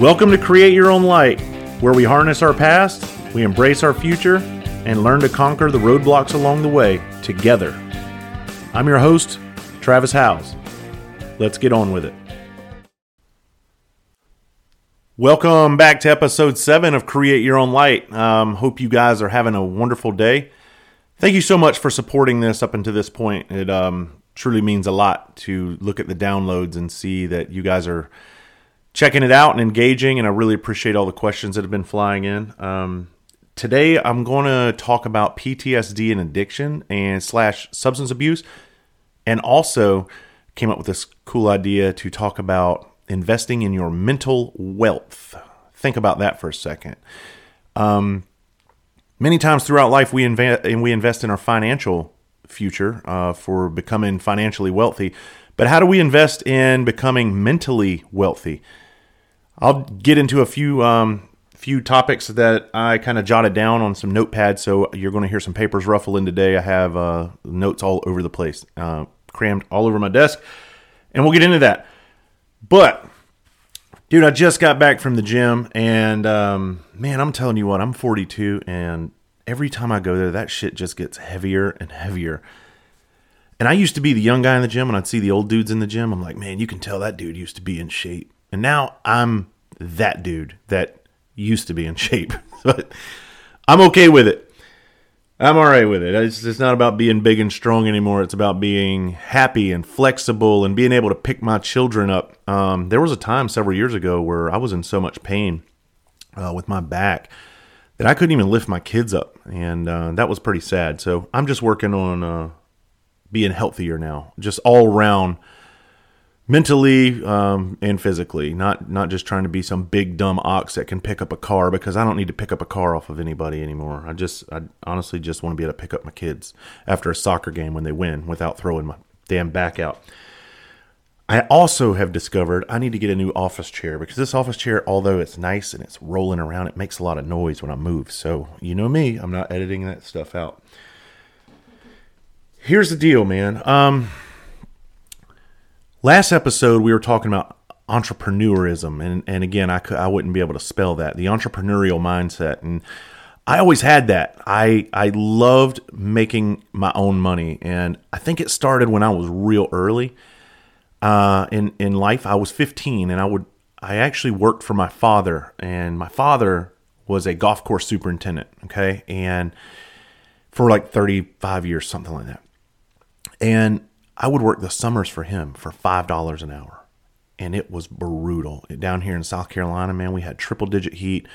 Welcome to Create Your Own Light, where we harness our past, we embrace our future, and learn to conquer the roadblocks along the way together. I'm your host, Travis Howes. Let's get on with it. Welcome back to episode 7 of Create Your Own Light. Um, hope you guys are having a wonderful day. Thank you so much for supporting this up until this point. It um, truly means a lot to look at the downloads and see that you guys are checking it out and engaging. And I really appreciate all the questions that have been flying in. Um, today, I'm going to talk about PTSD and addiction and slash substance abuse, and also came up with this cool idea to talk about investing in your mental wealth. Think about that for a second. Um, many times throughout life, we invest we invest in our financial future uh, for becoming financially wealthy. But how do we invest in becoming mentally wealthy? I'll get into a few um, few topics that I kind of jotted down on some notepads. So you're going to hear some papers ruffling today. I have uh, notes all over the place, uh, crammed all over my desk, and we'll get into that. But dude, I just got back from the gym, and um, man, I'm telling you what, I'm 42, and every time I go there, that shit just gets heavier and heavier. And I used to be the young guy in the gym, and I'd see the old dudes in the gym. I'm like, man, you can tell that dude used to be in shape. And now I'm that dude that used to be in shape. but I'm okay with it. I'm all right with it. It's, it's not about being big and strong anymore. It's about being happy and flexible and being able to pick my children up. Um, there was a time several years ago where I was in so much pain uh, with my back that I couldn't even lift my kids up, and uh, that was pretty sad. So I'm just working on uh, being healthier now, just all around mentally um, and physically. Not not just trying to be some big dumb ox that can pick up a car because I don't need to pick up a car off of anybody anymore. I just I honestly just want to be able to pick up my kids after a soccer game when they win without throwing my damn back out. I also have discovered I need to get a new office chair because this office chair, although it's nice and it's rolling around, it makes a lot of noise when I move. So, you know me, I'm not editing that stuff out. Here's the deal, man. Um, last episode we were talking about entrepreneurism, and and again, I could I wouldn't be able to spell that the entrepreneurial mindset, and I always had that. I I loved making my own money, and I think it started when I was real early uh, in in life. I was 15, and I would I actually worked for my father, and my father was a golf course superintendent. Okay, and for like 35 years, something like that. And I would work the summers for him for five dollars an hour, and it was brutal. Down here in South Carolina, man, we had triple digit heat.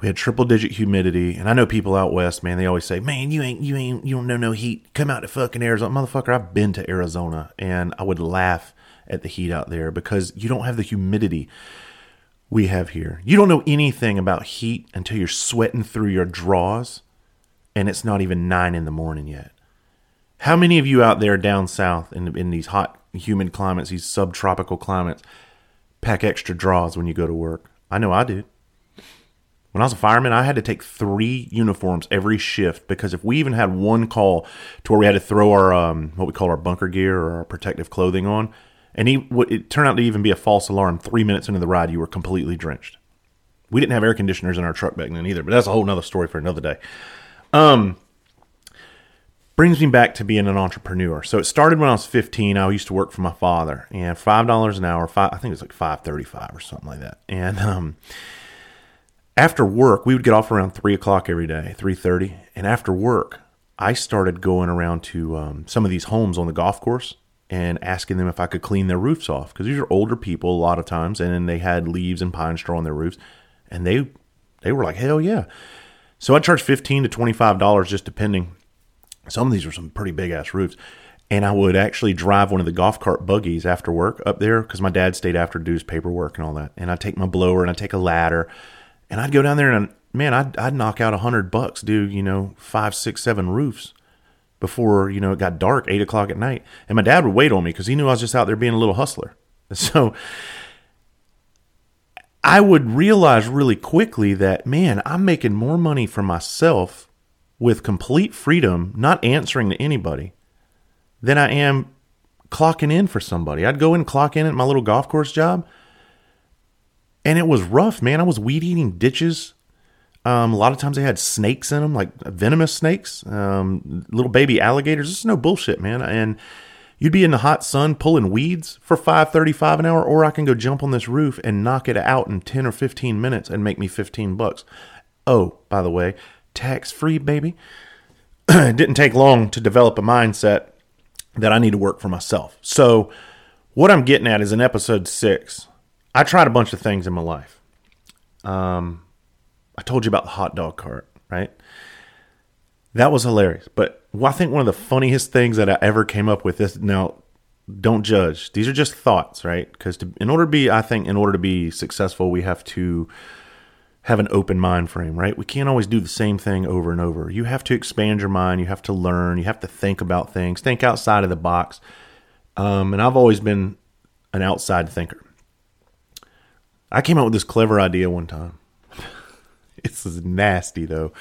We had triple digit humidity, and I know people out west, man. They always say, "Man, you ain't, you ain't, you don't know no heat. Come out to fucking Arizona, motherfucker." I've been to Arizona, and I would laugh at the heat out there because you don't have the humidity we have here. You don't know anything about heat until you're sweating through your drawers, and it's not even nine in the morning yet. How many of you out there down south in, in these hot, humid climates, these subtropical climates, pack extra draws when you go to work? I know I did. When I was a fireman, I had to take three uniforms every shift because if we even had one call to where we had to throw our um, what we call our bunker gear or our protective clothing on, and he, it turned out to even be a false alarm. Three minutes into the ride, you were completely drenched. We didn't have air conditioners in our truck back then either, but that's a whole nother story for another day. Um, brings me back to being an entrepreneur. So it started when I was 15. I used to work for my father, and five dollars an hour. Five, I think it was like five thirty-five or something like that. And um, after work, we would get off around three o'clock every day, three thirty. And after work, I started going around to um, some of these homes on the golf course and asking them if I could clean their roofs off because these are older people a lot of times, and they had leaves and pine straw on their roofs, and they they were like, hell yeah. So I charged fifteen to twenty five dollars just depending some of these were some pretty big ass roofs. And I would actually drive one of the golf cart buggies after work up there because my dad stayed after to do his paperwork and all that. And I'd take my blower and I'd take a ladder and I'd go down there and man, I'd, I'd knock out a hundred bucks, do, you know, five, six, seven roofs before, you know, it got dark, eight o'clock at night. And my dad would wait on me because he knew I was just out there being a little hustler. So I would realize really quickly that, man, I'm making more money for myself with complete freedom, not answering to anybody, than I am clocking in for somebody. I'd go and clock in at my little golf course job, and it was rough, man. I was weed eating ditches. Um, a lot of times they had snakes in them, like venomous snakes, um, little baby alligators. This is no bullshit, man. And you'd be in the hot sun pulling weeds for five thirty-five an hour, or I can go jump on this roof and knock it out in ten or fifteen minutes and make me fifteen bucks. Oh, by the way, tax free, baby. it didn't take long to develop a mindset that I need to work for myself. So, what I'm getting at is in episode six, I tried a bunch of things in my life. Um, I told you about the hot dog cart, right? That was hilarious. But I think one of the funniest things that I ever came up with is now, don't judge. These are just thoughts, right? Because in order to be, I think, in order to be successful, we have to have an open mind frame, right? We can't always do the same thing over and over. You have to expand your mind. You have to learn. You have to think about things, think outside of the box. Um, and I've always been an outside thinker. I came up with this clever idea one time. this is nasty, though.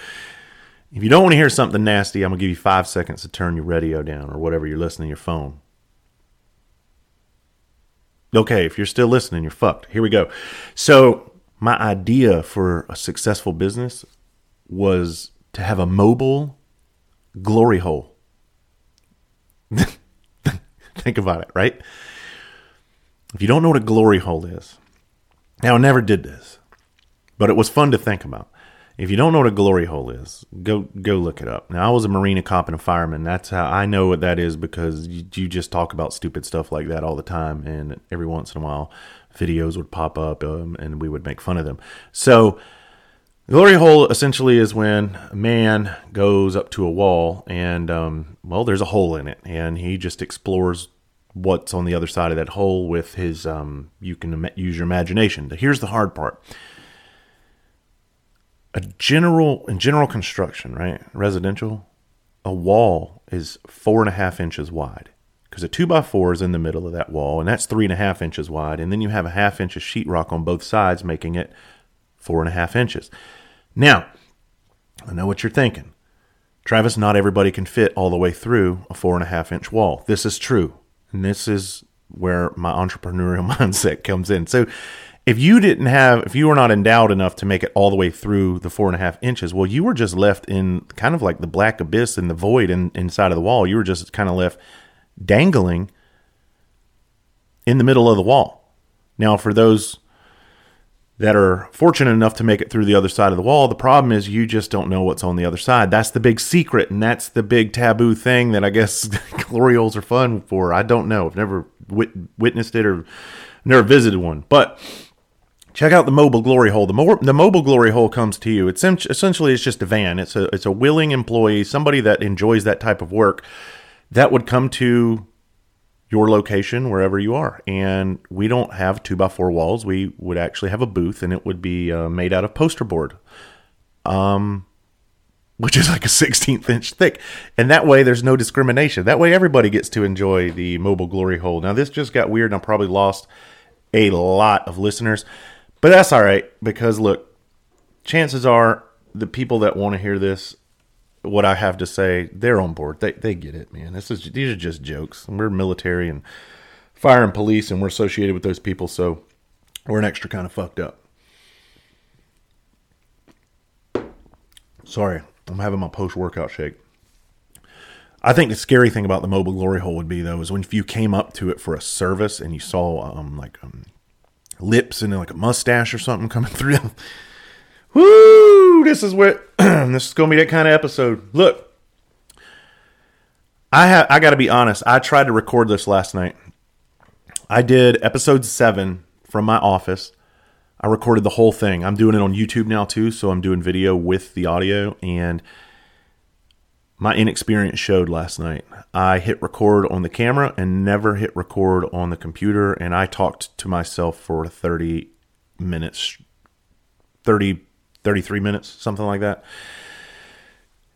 If you don't want to hear something nasty, I'm going to give you five seconds to turn your radio down or whatever you're listening to your phone. Okay, if you're still listening, you're fucked. Here we go. So, my idea for a successful business was to have a mobile glory hole. Think about it, right? If you don't know what a glory hole is, now I never did this, but it was fun to think about. If you don't know what a glory hole is, go go look it up. Now I was a marine, a cop, and a fireman. That's how I know what that is because you, you just talk about stupid stuff like that all the time, and every once in a while videos would pop up um, and we would make fun of them. So, glory hole essentially is when a man goes up to a wall and, um, well, there's a hole in it, and he just explores what's on the other side of that hole with his, um, you can use your imagination. Here's the hard part. A general in general construction, right? Residential, a wall is four and a half inches wide because a two by four is in the middle of that wall, and that's three and a half inches wide. And then you have a half inch of sheetrock on both sides, making it four and a half inches. Now, I know what you're thinking. Travis, not everybody can fit all the way through a four and a half inch wall. This is true. And this is where my entrepreneurial mindset comes in. So, if you didn't have, if you were not endowed enough to make it all the way through the four and a half inches, well, you were just left in kind of like the black abyss in the void in, inside of the wall. You were just kind of left dangling in the middle of the wall. Now, for those that are fortunate enough to make it through the other side of the wall, the problem is you just don't know what's on the other side. That's the big secret, and that's the big taboo thing that I guess glory holes are fun for. I don't know. I've never wit- witnessed it or never visited one, but check out the mobile glory hole. The, mo- the mobile glory hole comes to you. It's essentially it's just a van. It's a it's a willing employee, somebody that enjoys that type of work that would come to your location wherever you are. And we don't have two by four walls. We would actually have a booth, and it would be uh, made out of poster board, um, which is like a 16th inch thick. And that way, there's no discrimination. That way, everybody gets to enjoy the mobile glory hole. Now, this just got weird, and I probably lost a lot of listeners, but that's all right because look, chances are the people that want to hear this what I have to say, they're on board. They they get it, man. This is these are just jokes. We're military and fire and police, and we're associated with those people, so we're an extra kind of fucked up. Sorry, I'm having my post workout shake. I think the scary thing about the mobile glory hole would be though is when if you came up to it for a service and you saw um like um lips and like a mustache or something coming through them. This is what this is gonna be that kind of episode. Look, I have I got to be honest. I tried to record this last night. I did episode seven from my office. I recorded the whole thing. I'm doing it on YouTube now too, so I'm doing video with the audio and my inexperience showed last night. I hit record on the camera and never hit record on the computer and I talked to myself for 30 minutes 30 33 minutes, something like that.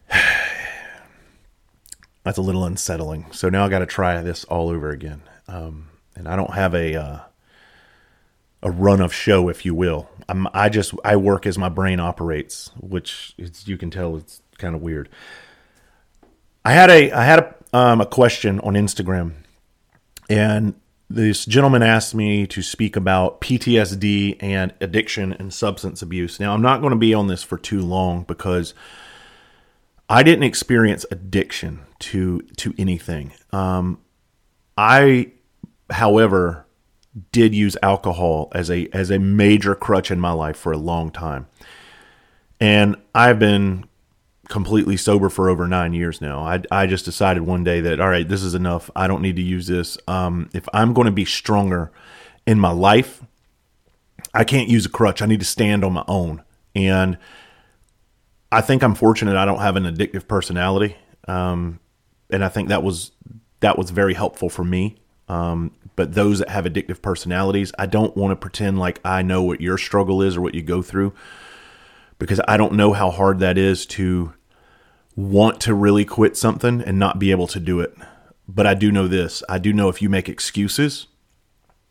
That's a little unsettling. So now I got to try this all over again. Um, and I don't have a uh, a run of show, if you will. I'm, I just I work as my brain operates, which you can tell it's kind of weird. I had a I had a um, a question on Instagram, and this gentleman asked me to speak about PTSD and addiction and substance abuse. Now, I'm not going to be on this for too long because I didn't experience addiction to to anything. Um, I, however, did use alcohol as a as a major crutch in my life for a long time, and I've been completely sober for over nine years now. I, I just decided one day that, all right, this is enough. I don't need to use this. Um, if I'm going to be stronger in my life, I can't use a crutch. I need to stand on my own. And I think I'm fortunate I don't have an addictive personality. Um, and I think that was that was very helpful for me. Um, but those that have addictive personalities, I don't want to pretend like I know what your struggle is or what you go through because I don't know how hard that is to want to really quit something and not be able to do it. But I do know this I do know if you make excuses,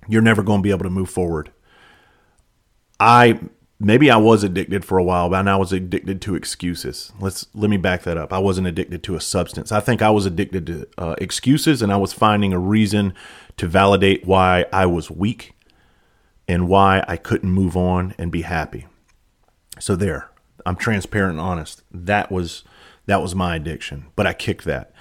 you're never going to be able to move forward. I maybe I was addicted for a while, but I was addicted to excuses. Let's let me back that up. I wasn't addicted to a substance. I think I was addicted to uh, excuses, and I was finding a reason to validate why I was weak and why I couldn't move on and be happy. So there, I'm transparent and honest. That was that was my addiction, but I kicked that.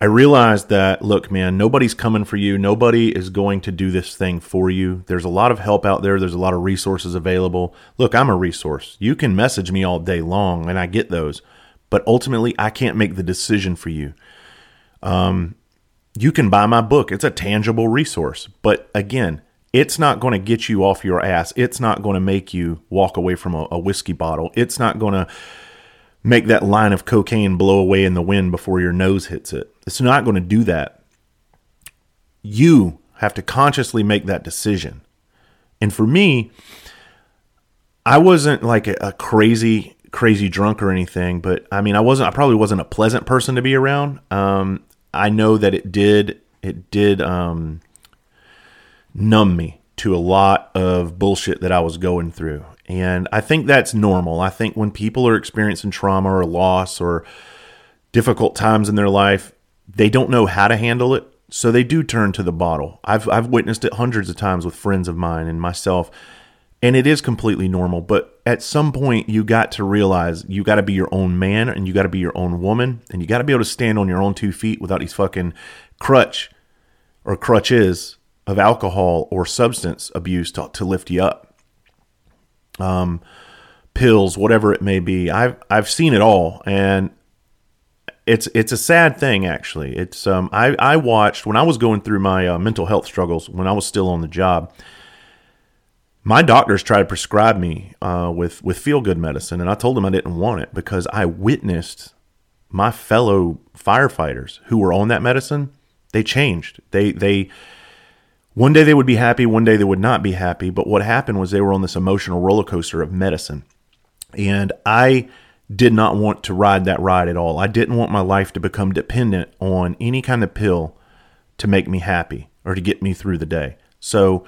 I realized that look, man, nobody's coming for you. Nobody is going to do this thing for you. There's a lot of help out there. There's a lot of resources available. Look, I'm a resource. You can message me all day long, and I get those, but ultimately, I can't make the decision for you. Um, you can buy my book. It's a tangible resource, but again, it's not going to get you off your ass. It's not going to make you walk away from a, a whiskey bottle. It's not going to make that line of cocaine blow away in the wind before your nose hits it. It's not going to do that. You have to consciously make that decision. And for me, I wasn't like a, a, crazy, crazy drunk or anything, but I mean, I wasn't, I probably wasn't a pleasant person to be around. Um, I know that it did, it did, um, numb me to a lot of bullshit that I was going through. And I think that's normal. I think when people are experiencing trauma or loss or difficult times in their life, they don't know how to handle it. So they do turn to the bottle. I've, I've witnessed it hundreds of times with friends of mine and myself. And it is completely normal. But at some point, you got to realize you got to be your own man and you got to be your own woman. And you got to be able to stand on your own two feet without these fucking crutch or crutches of alcohol or substance abuse to, to lift you up. Um, pills, whatever it may be. I've I've seen it all, and it's it's a sad thing actually. It's um I I watched when I was going through my uh, mental health struggles when I was still on the job. My doctors tried to prescribe me uh, with with feel good medicine, and I told them I didn't want it because I witnessed my fellow firefighters who were on that medicine. They changed. They they one day they would be happy, one day they would not be happy. But what happened was they were on this emotional roller coaster of medicine. And I did not want to ride that ride at all. I didn't want my life to become dependent on any kind of pill to make me happy or to get me through the day. So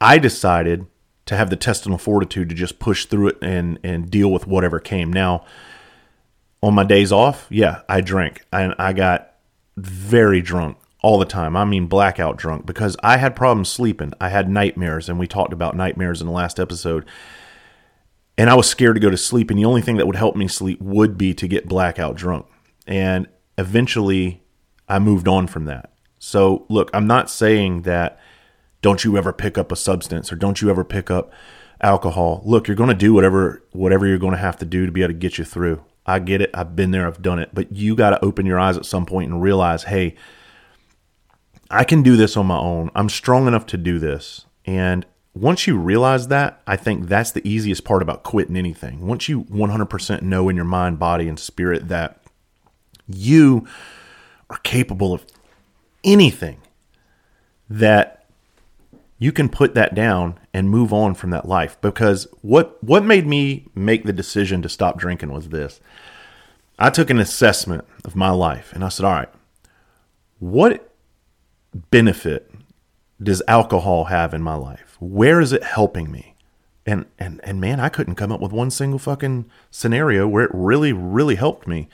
I decided to have the intestinal fortitude to just push through it and, and deal with whatever came. Now, on my days off, yeah, I drank and I got very drunk all the time. I mean, blackout drunk because I had problems sleeping. I had nightmares, and we talked about nightmares in the last episode. And I was scared to go to sleep, and the only thing that would help me sleep would be to get blackout drunk. And eventually, I moved on from that. So, look, I'm not saying that don't you ever pick up a substance or don't you ever pick up alcohol. Look, you're going to do whatever whatever you're going to have to do to be able to get you through. I get it. I've been there. I've done it. But you got to open your eyes at some point and realize, hey, I can do this on my own. I'm strong enough to do this. And once you realize that, I think that's the easiest part about quitting anything. Once you 100% know in your mind, body, and spirit that you are capable of anything, that you can put that down and move on from that life. Because what what made me make the decision to stop drinking was this. I took an assessment of my life and I said, "All right, what benefit does alcohol have in my life? Where is it helping me? And and and man, I couldn't come up with one single fucking scenario where it really really helped me.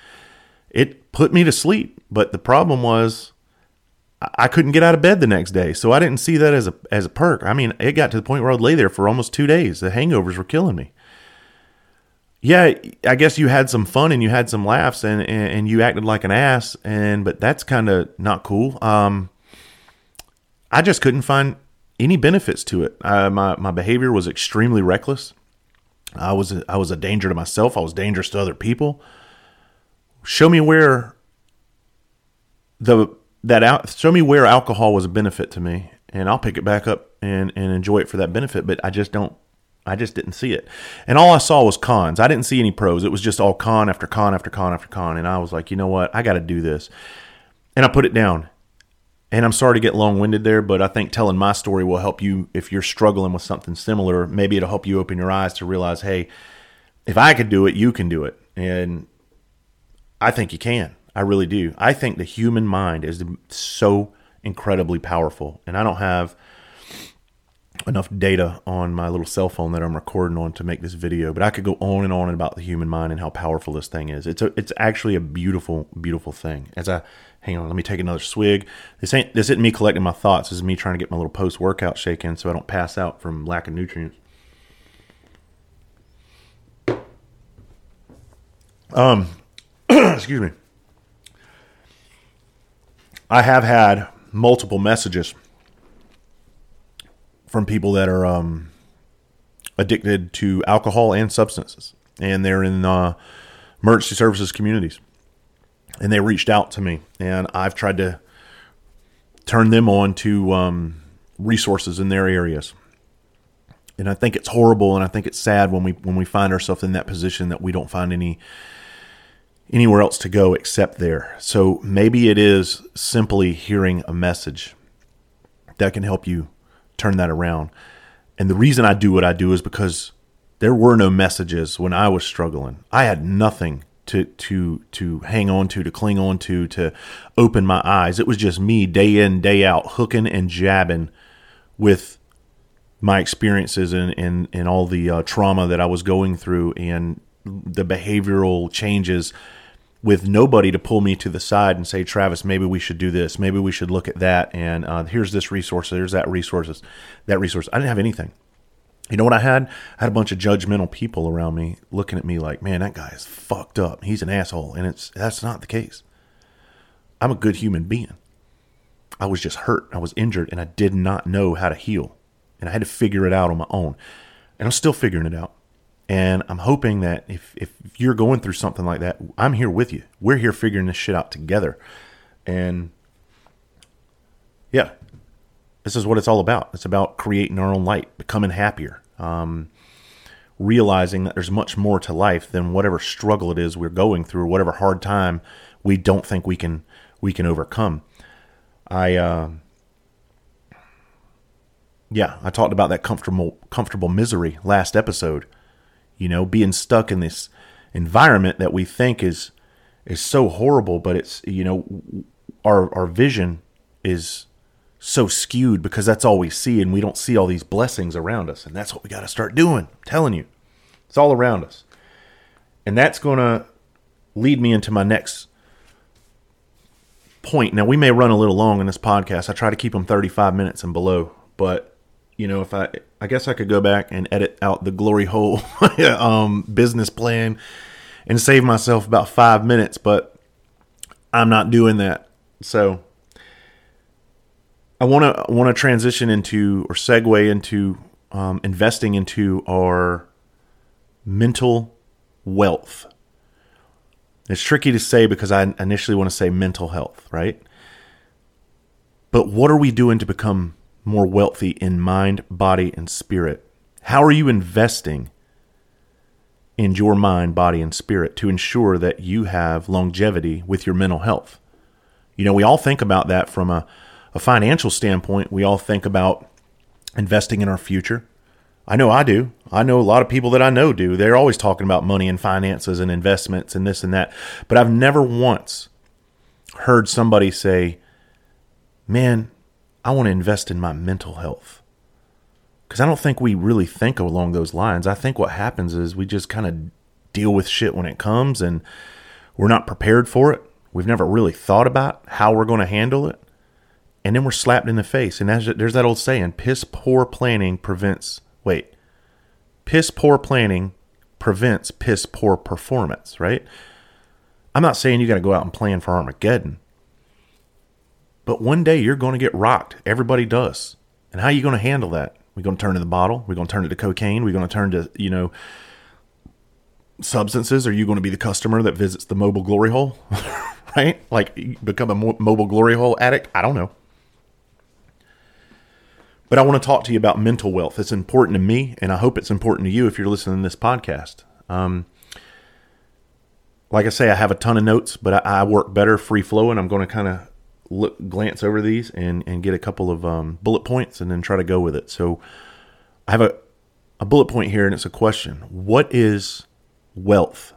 It put me to sleep, but the problem was I couldn't get out of bed the next day, so I didn't see that as a as a perk. I mean, it got to the point where I'd lay there for almost two days. The hangovers were killing me. Yeah, I guess you had some fun and you had some laughs and and, and you acted like an ass, and but that's kind of not cool. Um, I just couldn't find any benefits to it. Uh, my my behavior was extremely reckless. I was a, I was a danger to myself. I was dangerous to other people. Show me where the that out show me where alcohol was a benefit to me and I'll pick it back up and and enjoy it for that benefit but I just don't I just didn't see it. And all I saw was cons. I didn't see any pros. It was just all con after con after con after con and I was like, "You know what? I got to do this." And I put it down. And I'm sorry to get long-winded there, but I think telling my story will help you if you're struggling with something similar. Maybe it'll help you open your eyes to realize, "Hey, if I could do it, you can do it." And I think you can. I really do. I think the human mind is so incredibly powerful, and I don't have enough data on my little cell phone that I'm recording on to make this video, but I could go on and on about the human mind and how powerful this thing is. It's a, it's actually a beautiful, beautiful thing. As I hang on, let me take another swig. This ain't this isn't me collecting my thoughts. This is me trying to get my little post workout shake in so I don't pass out from lack of nutrients. Um, excuse me. I have had multiple messages from people that are um, addicted to alcohol and substances, and they're in uh, emergency services communities. And they reached out to me, and I've tried to turn them on to um, resources in their areas. And I think it's horrible, and I think it's sad when we when we find ourselves in that position that we don't find any anywhere else to go except there. So maybe it is simply hearing a message that can help you turn that around. And the reason I do what I do is because there were no messages when I was struggling. I had nothing to to to hang on to, to cling on to, to open my eyes. It was just me day in, day out, hooking and jabbing with my experiences and and, and all the uh, trauma that I was going through and the behavioral changes with nobody to pull me to the side and say, Travis, maybe we should do this. Maybe we should look at that. And uh, here's this resource. There's that resources, that resource. I didn't have anything. You know what I had? I had a bunch of judgmental people around me looking at me like, man, that guy is fucked up. He's an asshole. And it's that's not the case. I'm a good human being. I was just hurt. I was injured and I did not know how to heal. And I had to figure it out on my own. And I'm still figuring it out. And I'm hoping that if, if you're going through something like that, I'm here with you. We're here figuring this shit out together. And yeah, this is what it's all about. It's about creating our own light, becoming happier, um, realizing that there's much more to life than whatever struggle it is we're going through, or whatever hard time we don't think we can we can overcome. I uh, yeah, I talked about that comfortable comfortable misery last episode you know, being stuck in this environment that we think is is so horrible, but it's you know, our our vision is so skewed because that's all we see and we don't see all these blessings around us and that's what we got to start doing. I'm telling you. It's all around us. And that's going to lead me into my next point. Now, we may run a little long in this podcast. I try to keep them 35 minutes and below, but you know, if I, I guess I could go back and edit out the glory hole um, business plan and save myself about five minutes, but I'm not doing that. So I want to want to transition into or segue into um, investing into our mental wealth. It's tricky to say because I initially want to say mental health, right? But what are we doing to become more wealthy in mind, body, and spirit? How are you investing in your mind, body, and spirit to ensure that you have longevity with your mental health? You know, we all think about that from a, a financial standpoint. We all think about investing in our future. I know I do. I know a lot of people that I know do. They're always talking about money and finances and investments and this and that. But I've never once heard somebody say, man, I want to invest in my mental health. Because I don't think we really think along those lines. I think what happens is we just kind of deal with shit when it comes and we're not prepared for it. We've never really thought about how we're going to handle it. And then we're slapped in the face. And there's that old saying: "Piss poor planning prevents." Wait, piss poor planning prevents piss poor performance. Right? I'm not saying you got to go out and plan for Armageddon, but one day you're going to get rocked. Everybody does. And how are you going to handle that? We're going to turn to the bottle. We're going to turn to cocaine. We're going to turn to you know substances. Are you going to be the customer that visits the mobile glory hole? right? Like become a mobile glory hole addict? I don't know. But I want to talk to you about mental wealth. It's important to me, and I hope it's important to you if you're listening to this podcast. Um, like I say, I have a ton of notes, but I, I work better free flowing. I'm going to kind of look glance over these and and get a couple of um, bullet points and then try to go with it. So I have a a bullet point here, and it's a question: What is wealth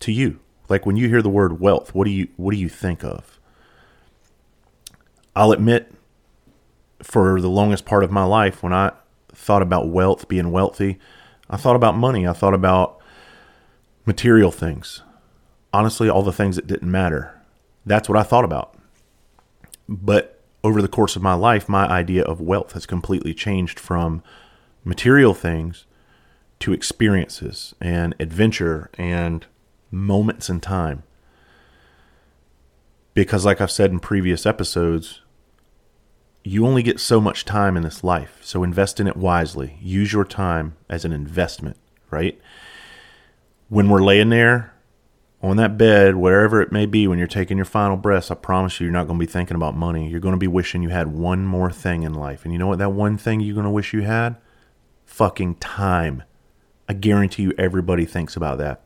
to you? Like when you hear the word wealth, what do you what do you think of? I'll admit for the longest part of my life when I thought about wealth, being wealthy, I thought about money. I thought about material things. Honestly, all the things that didn't matter. That's what I thought about. But over the course of my life, my idea of wealth has completely changed from material things to experiences and adventure and moments in time. Because, like I've said in previous episodes, you only get so much time in this life. So invest in it wisely. Use your time as an investment, right? When we're laying there on that bed, wherever it may be, when you're taking your final breaths, I promise you, you're not going to be thinking about money. You're going to be wishing you had one more thing in life. And you know what that one thing you're going to wish you had? Fucking time. I guarantee you everybody thinks about that.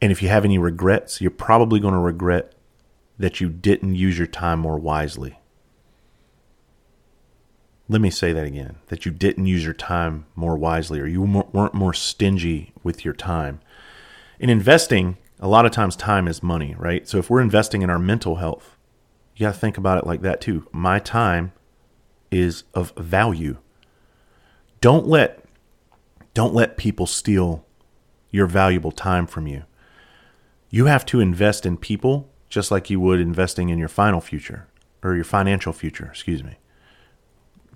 And if you have any regrets, you're probably going to regret that you didn't use your time more wisely. Let me say that again that you didn't use your time more wisely or you weren't more stingy with your time. In investing, a lot of times time is money, right? So if we're investing in our mental health, you got to think about it like that too. My time is of value. Don't let don't let people steal your valuable time from you. You have to invest in people just like you would investing in your final future or your financial future, excuse me.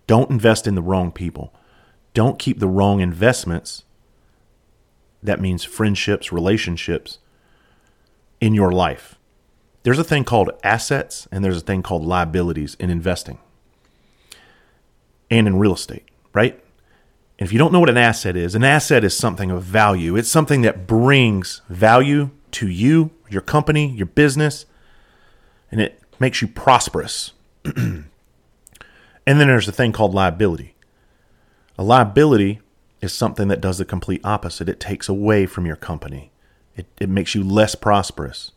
Don't invest in the wrong people. Don't keep the wrong investments. That means friendships, relationships in your life. There's a thing called assets and there's a thing called liabilities in investing and in real estate, right? And if you don't know what an asset is, an asset is something of value. It's something that brings value to you, your company, your business, and it makes you prosperous. and then there's a thing called liability. A liability is something that does the complete opposite. It takes away from your company. It, it makes you less prosperous.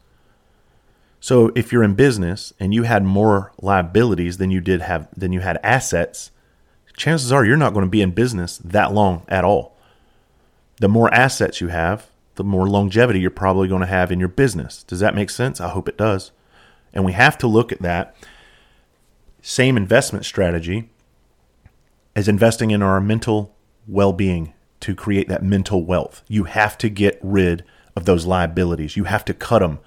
So if you're in business and you had more liabilities than you did have than you had assets, chances are you're not going to be in business that long at all. The more assets you have, the more longevity you're probably going to have in your business. Does that make sense? I hope it does. And we have to look at that same investment strategy as investing in our mental well being to create that mental wealth. You have to get rid of those liabilities, you have to cut them.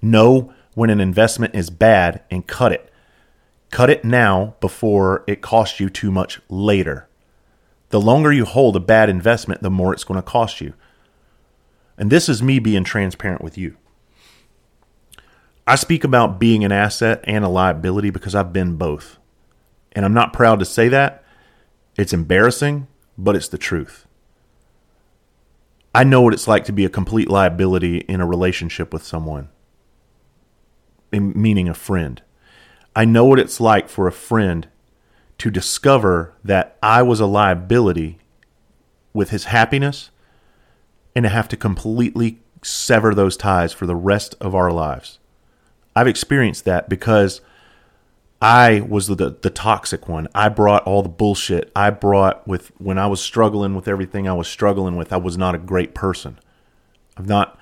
Know when an investment is bad and cut it. Cut it now before it costs you too much later. The longer you hold a bad investment, the more it's going to cost you. And this is me being transparent with you. I speak about being an asset and a liability because I've been both. And I'm not proud to say that. It's embarrassing, but it's the truth. I know what it's like to be a complete liability in a relationship with someone, meaning a friend. I know what it's like for a friend to discover that I was a liability with his happiness and to have to completely sever those ties for the rest of our lives. I've experienced that because I was the, the, toxic one. I brought all the bullshit. I brought with when I was struggling with everything I was struggling with, I was not a great person. I've not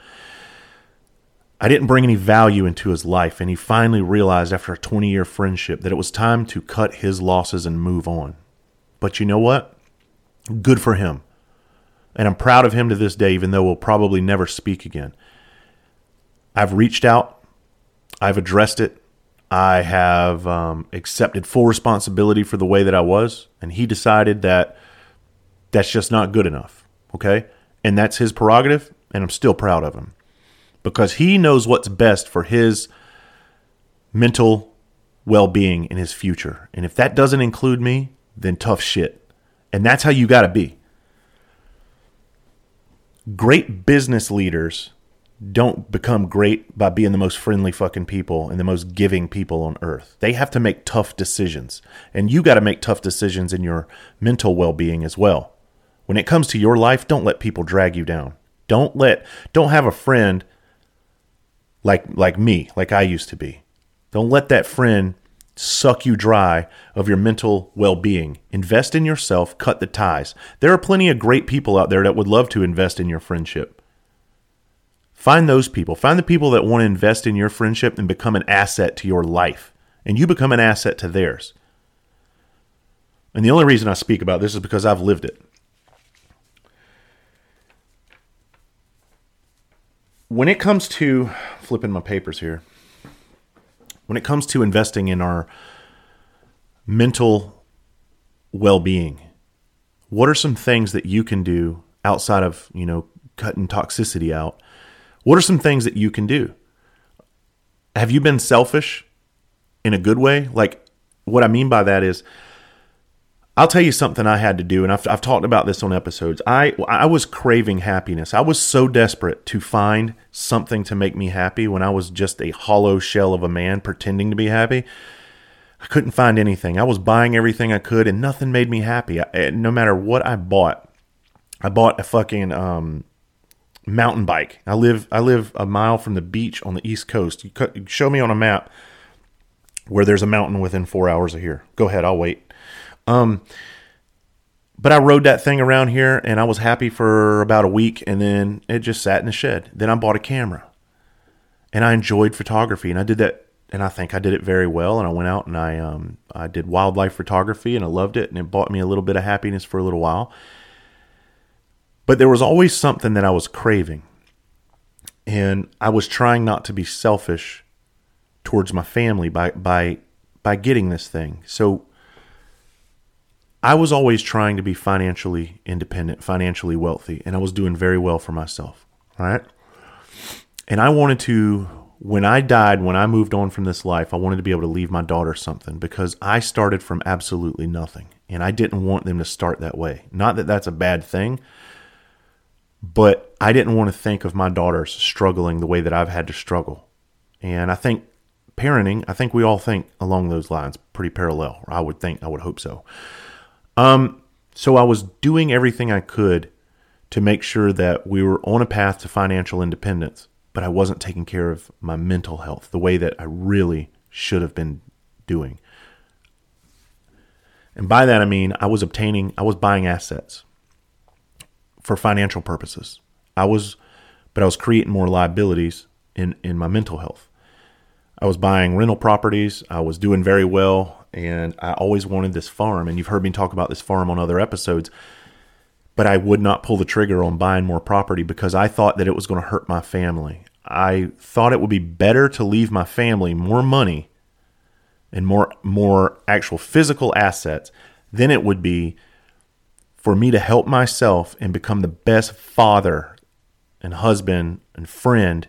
I didn't bring any value into his life, and he finally realized after a 20 year friendship that it was time to cut his losses and move on. But you know what? Good for him. And I'm proud of him to this day, even though we'll probably never speak again. I've reached out, I've addressed it, I have um, accepted full responsibility for the way that I was, and he decided that that's just not good enough. Okay, and that's his prerogative, and I'm still proud of him because he knows what's best for his mental well-being in his future. And if that doesn't include me, then tough shit. And that's how you got to be. Great business leaders don't become great by being the most friendly fucking people and the most giving people on earth. They have to make tough decisions. And you got to make tough decisions in your mental well being as well. When it comes to your life, don't let people drag you down. Don't let don't have a friend like like me, like I used to be. Don't let that friend suck you dry of your mental well-being. Invest in yourself, cut the ties. There are plenty of great people out there that would love to invest in your friendship. Find those people. Find the people that want to invest in your friendship and become an asset to your life, and you become an asset to theirs. And the only reason I speak about this is because I've lived it. when it comes to flipping my papers here, when it comes to investing in our mental well being, what are some things that you can do outside of, you know, cutting toxicity out? What are some things that you can do? Have you been selfish in a good way? Like, what I mean by that is, I'll tell you something I had to do, and I've, I've talked about this on episodes. I I was craving happiness. I was so desperate to find something to make me happy when I was just a hollow shell of a man pretending to be happy. I couldn't find anything. I was buying everything I could, and nothing made me happy. I, no matter what I bought, I bought a fucking um, mountain bike. I live I live a mile from the beach on the east coast. You show me on a map where there's a mountain within four hours of here. Go ahead, I'll wait. Um, but I rode that thing around here and I was happy for about a week and then it just sat in the shed. Then I bought a camera and I enjoyed photography and I did that and I think I did it very well and I went out and I um I did wildlife photography and I loved it and it bought me a little bit of happiness for a little while. But there was always something that I was craving. And I was trying not to be selfish towards my family by by by getting this thing. So I was always trying to be financially independent, financially wealthy, and I was doing very well for myself. Right. And I wanted to, when I died, when I moved on from this life, I wanted to be able to leave my daughter something because I started from absolutely nothing. And I didn't want them to start that way. Not that that's a bad thing, but I didn't want to think of my daughters struggling the way that I've had to struggle. And I think parenting, I think we all think along those lines, pretty parallel. I would think, I would hope so. Um, so I was doing everything I could to make sure that we were on a path to financial independence, but I wasn't taking care of my mental health the way that I really should have been doing. And by that I mean I was obtaining, I was buying assets for financial purposes. I was, but I was creating more liabilities in, in my mental health. I was buying rental properties. I was doing very well and I always wanted this farm. And you've heard me talk about this farm on other episodes. But I would not pull the trigger on buying more property because I thought that it was going to hurt my family. I thought it would be better to leave my family more money and more more actual physical assets than it would be for me to help myself and become the best father and husband and friend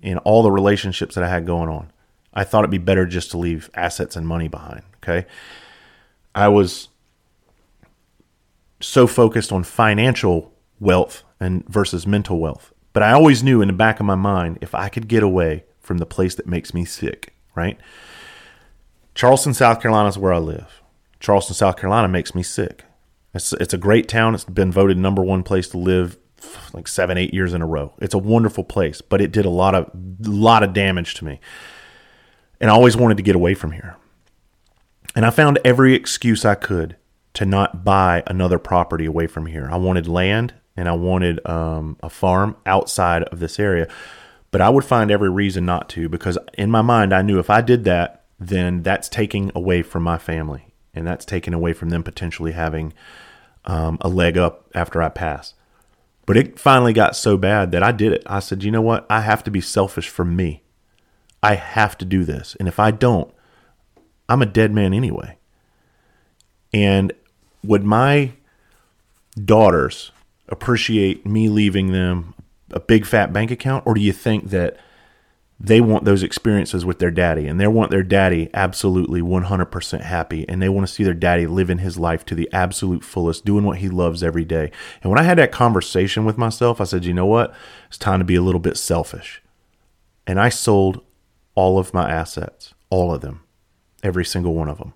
in all the relationships that I had going on. I thought it'd be better just to leave assets and money behind. Okay. I was so focused on financial wealth and versus mental wealth. But I always knew in the back of my mind if I could get away from the place that makes me sick, right? Charleston, South Carolina is where I live. Charleston, South Carolina makes me sick. It's, it's a great town. It's been voted number one place to live like seven, eight years in a row. It's a wonderful place, but it did a lot of lot of damage to me. And I always wanted to get away from here. And I found every excuse I could to not buy another property away from here. I wanted land and I wanted um, a farm outside of this area. But I would find every reason not to because in my mind, I knew if I did that, then that's taking away from my family and that's taking away from them potentially having um, a leg up after I pass. But it finally got so bad that I did it. I said, you know what? I have to be selfish for me. I have to do this. And if I don't, I'm a dead man anyway. And would my daughters appreciate me leaving them a big fat bank account, or do you think that they want those experiences with their daddy and they want their daddy absolutely 100% happy and they want to see their daddy living his life to the absolute fullest, doing what he loves every day? And when I had that conversation with myself, I said, you know what? It's time to be a little bit selfish. And I sold all of my assets, all of them, every single one of them.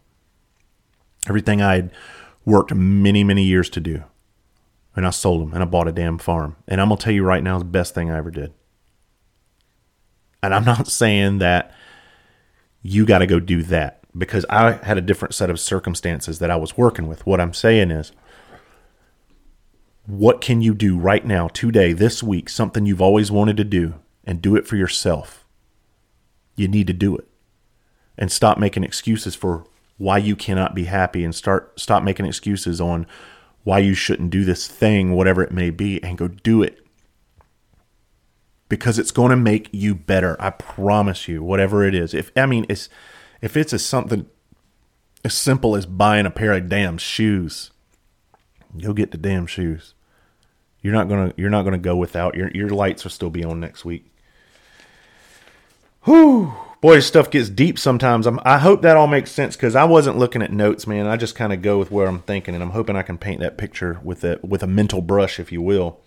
Everything I had worked many, many years to do and I sold them and I bought a damn farm. And I'm going to tell you right now, the best thing I ever did. And I'm not saying that you got to go do that because I had a different set of circumstances that I was working with. What I'm saying is, what can you do right now, today, this week, something you've always wanted to do, and do it for yourself? You need to do it. And stop making excuses for why you cannot be happy and start stop making excuses on why you shouldn't do this thing, whatever it may be, and go do it. Because it's going to make you better. I promise you, whatever it is. If I mean it's if it's a something as simple as buying a pair of damn shoes, go get the damn shoes. You're not gonna you're not gonna go without your your lights will still be on next week. Whew boy, stuff gets deep sometimes. I'm, i hope that all makes sense because I wasn't looking at notes, man. I just kind of go with where I'm thinking, and I'm hoping I can paint that picture with a with a mental brush, if you will.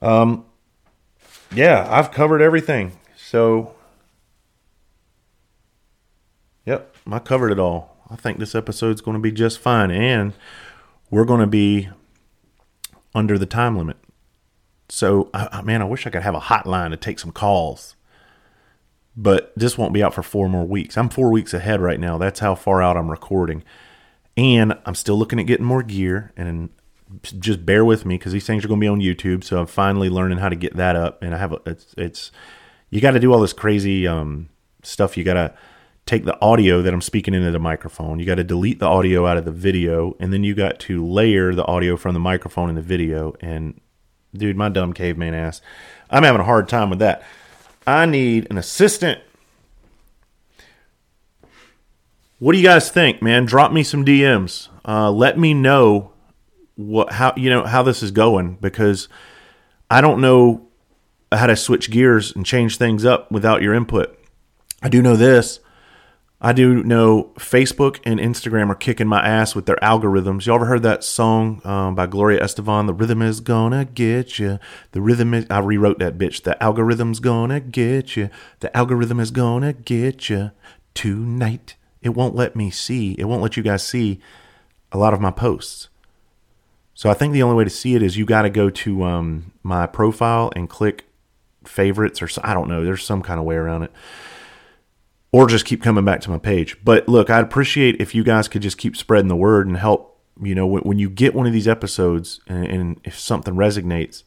Um, yeah, I've covered everything. So, yep, I covered it all. I think this episode's going to be just fine, and we're going to be under the time limit. So, I, man, I wish I could have a hotline to take some calls but this won't be out for four more weeks. I'm four weeks ahead right now. That's how far out I'm recording. And I'm still looking at getting more gear and just bear with me because these things are going to be on YouTube. So I'm finally learning how to get that up. And I have a, it's, it's, you got to do all this crazy um, stuff. You got to take the audio that I'm speaking into the microphone. You got to delete the audio out of the video. And then you got to layer the audio from the microphone in the video. And dude, my dumb caveman ass, I'm having a hard time with that. I need an assistant. What do you guys think, man? Drop me some DMs. Uh, let me know what how you know how this is going because I don't know how to switch gears and change things up without your input. I do know this. I do know Facebook and Instagram are kicking my ass with their algorithms. You all ever heard that song um, by Gloria Estefan? The rhythm is gonna get you. The rhythm is. I rewrote that bitch. The algorithm's gonna get you. The algorithm is gonna get you tonight. It won't let me see. It won't let you guys see a lot of my posts. So I think the only way to see it is you got to go to um, my profile and click favorites or I don't know. There's some kind of way around it or just keep coming back to my page. But look, I'd appreciate if you guys could just keep spreading the word and help. You know, when, when you get one of these episodes and, and if something resonates,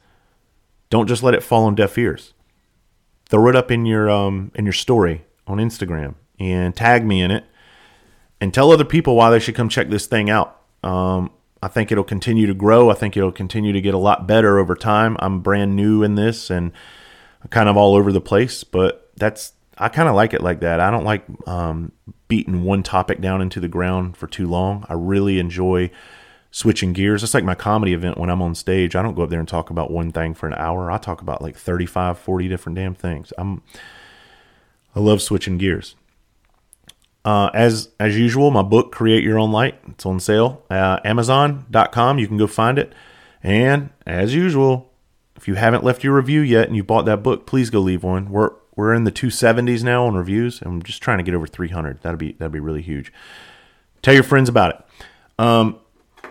don't just let it fall on deaf ears. Throw it up in your um in your story on Instagram and tag me in it, and tell other people why they should come check this thing out. Um, I think it'll continue to grow. I think it'll continue to get a lot better over time. I'm brand new in this and kind of all over the place, but that's I kind of like it like that. I don't like um, beating one topic down into the ground for too long. I really enjoy switching gears. It's like my comedy event when I'm on stage. I don't go up there and talk about one thing for an hour. I talk about like 35, 40 different damn things. I'm I love switching gears. Uh, as as usual, my book "Create Your Own Light" it's on sale. Uh, Amazon.com. You can go find it. And as usual, if you haven't left your review yet and you bought that book, please go leave one. We're we're in the 270s now on reviews, and I'm just trying to get over 300. That'd be that'd be really huge. Tell your friends about it. Um,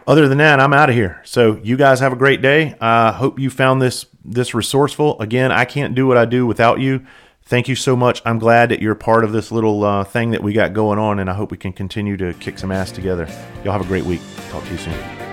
other than that, I'm out of here. So you guys have a great day. I uh, hope you found this this resourceful. Again, I can't do what I do without you. Thank you so much. I'm glad that you're part of this little uh, thing that we got going on, and I hope we can continue to kick some ass together. Y'all have a great week. Talk to you soon.